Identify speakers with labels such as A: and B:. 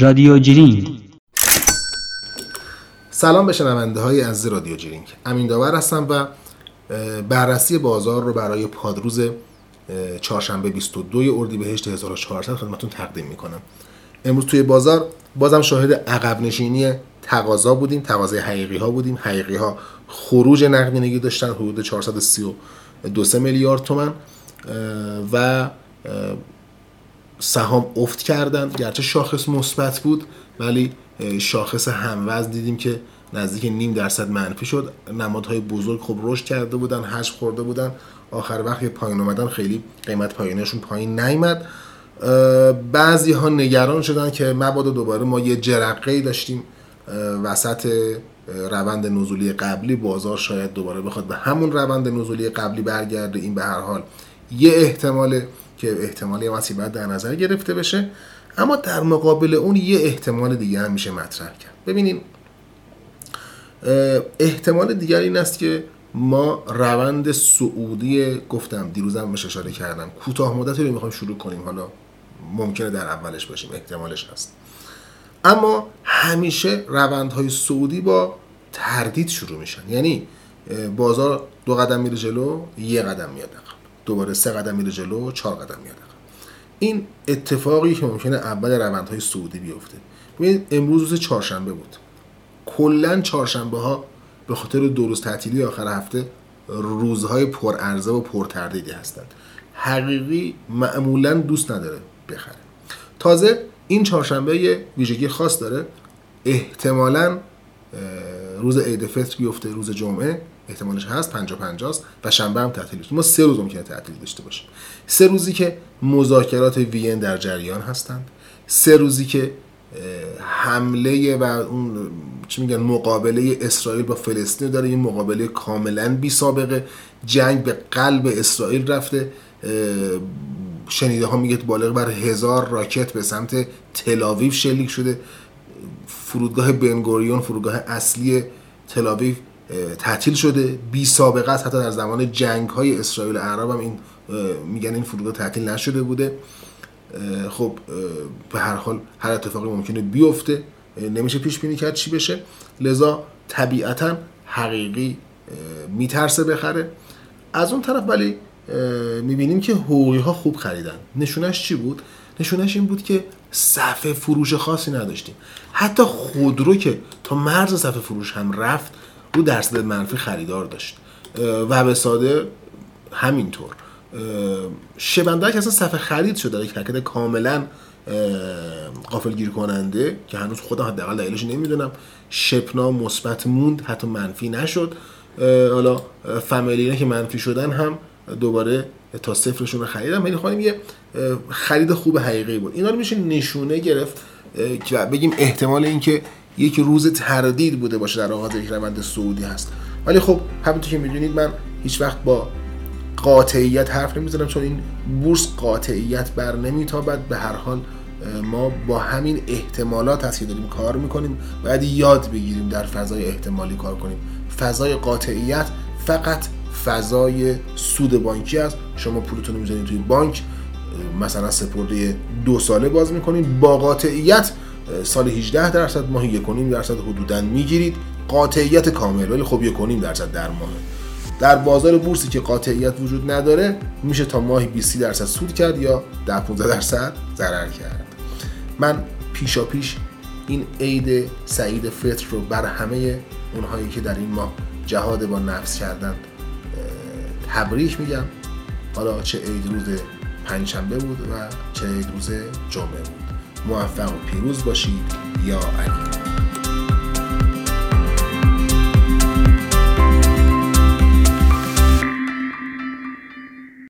A: رادیو جرینگ
B: سلام به شنونده های از رادیو جرینگ امین داور هستم و بررسی بازار رو برای پادروز چهارشنبه 22 اردیبهشت 1400 خدمتتون تقدیم می‌کنم. امروز توی بازار بازم شاهد عقب نشینی تقاضا بودیم تقاضای حقیقی ها بودیم. حقیقی ها خروج نقدینگی داشتن حدود 432 میلیارد تومن و سهام افت کردند گرچه شاخص مثبت بود ولی شاخص هموز دیدیم که نزدیک نیم درصد منفی شد. نمادهای بزرگ خوب رشد کرده بودن حجم خورده بودن. آخر وقت پایین اومدن خیلی قیمت پایینشون پایین نیامد بعضی ها نگران شدن که مبادا دوباره ما یه جرقه داشتیم. وسط روند نزولی قبلی بازار شاید دوباره بخواد به همون روند نزولی قبلی برگرده. این به هر حال یه احتمال که احتمالی مسیح باید در نظر گرفته بشه اما در مقابل اون یه احتمال دیگه هم میشه مطرح کرد. ببینیم احتمال دیگر این است که ما روند سعودی گفتم دیروزم بهش اشاره کردم کوتاه مدتی رو می‌خوایم شروع کنیم. حالا ممکنه در اولش باشیم احتمالش هست. اما همیشه روندهای سعودی با تردید شروع میشن. یعنی بازار دو قدم میره جلو یه قدم میاد عقب. دوباره سه قدم میره جلو چهار قدم میاد. این اتفاقی که ممکنه اول روندهای سعودی بیفته. ببینید امروز روز چهارشنبه بود. کلا چهارشنبه ها به خاطر دو روز تعطیلی آخر هفته روزهای پرارزه و پرتردیدی هستند. حقیقی معمولا دوست نداره بخره. تازه این چهارشنبه یه ویژگی خاص داره. احتمالا روز عید فطر بیفته روز جمعه. احتمالش هست 50 50 و شنبه هم تعطیل ما سه روز ممکنه تعطیل داشته باشیم. سه روزی که مذاکرات وین در جریان هستند. سه روزی که حمله و اون چی میگن مقابله اسرائیل با فلسطین داره. یه مقابله کاملا بی سابقه جنگ به قلب اسرائیل رفته. شنیده ها میگه بالغ بر هزار راکت به سمت تلاویو شلیک شده. فرودگاه بنگوریون فرودگاه اصلی تلاویو تعطیل شده. بی سابقه است. حتی در زمان جنگ های اسرائیل و عرب هم این میگن این فرودگاه تعطیل نشده بوده. خب به هر حال هر اتفاقی ممکنه بیفته. نمیشه پیش بینی کرد چی بشه. لذا طبیعتا حقیقی میترسه بخره. از اون طرف ولی می‌بینیم که حقوقی ها خوب خریدن. نشونش چی بود؟ نشونش این بود که صفحه فروش خاصی نداشتیم. حتی خودرو که تا مرز صفحه فروش هم رفت رو درصد منفی خریدار داشت. و به ساده همینطور. شبندک اصلا صفحه خرید شده یک حرکت کاملا قافل گیر کننده که هنوز خودم حداقل دلیلش نمی‌دونم. شپنا مثبت موند حتی منفی نشد. حالا فامیلینا که منفی شدن هم دوباره تا صفرشون رو خریدم یعنی خواهیم یه خرید خوب حقیقی بود. اینا رو میشه نشونه گرفت. که بگیم احتمال اینکه یک روز تردید بوده باشه در آغاز یک روند سعودی هست. ولی خب همونطور که می‌دونید من هیچ وقت با قاطعیت حرف نمی‌زنم چون این بورس قاطعیت بر نمیتابد. به هر حال ما با همین احتمالات هست که داریم کار می‌کنیم باید یاد بگیریم در فضای احتمالی کار کنیم. فضای قاطعیت فقط فضای سود بانکی است. شما پولتون رو می‌ذارید توی بانک. مثلا سپرده دو ساله باز می‌کنید. با قاطعیت سال 18 درصد ماهی یکونیم درصد حدودا می‌گیرید. قاطعیت کامل ولی خب یکونیم درصد در ماه. در بازار بورسی که قاطعیت وجود نداره میشه تا ماهی 20 درصد سود کرد یا 10 15 درصد ضرر کرد. من پیشا پیش این عید سعید فطر رو بر همه اونهایی که در این ماه جهاد با نفس کردن تبریک میگم. حالا چه عید روز پنجشنبه بود و چه عید روز جمعه بود. موفق و پیروز باشید. یا علی.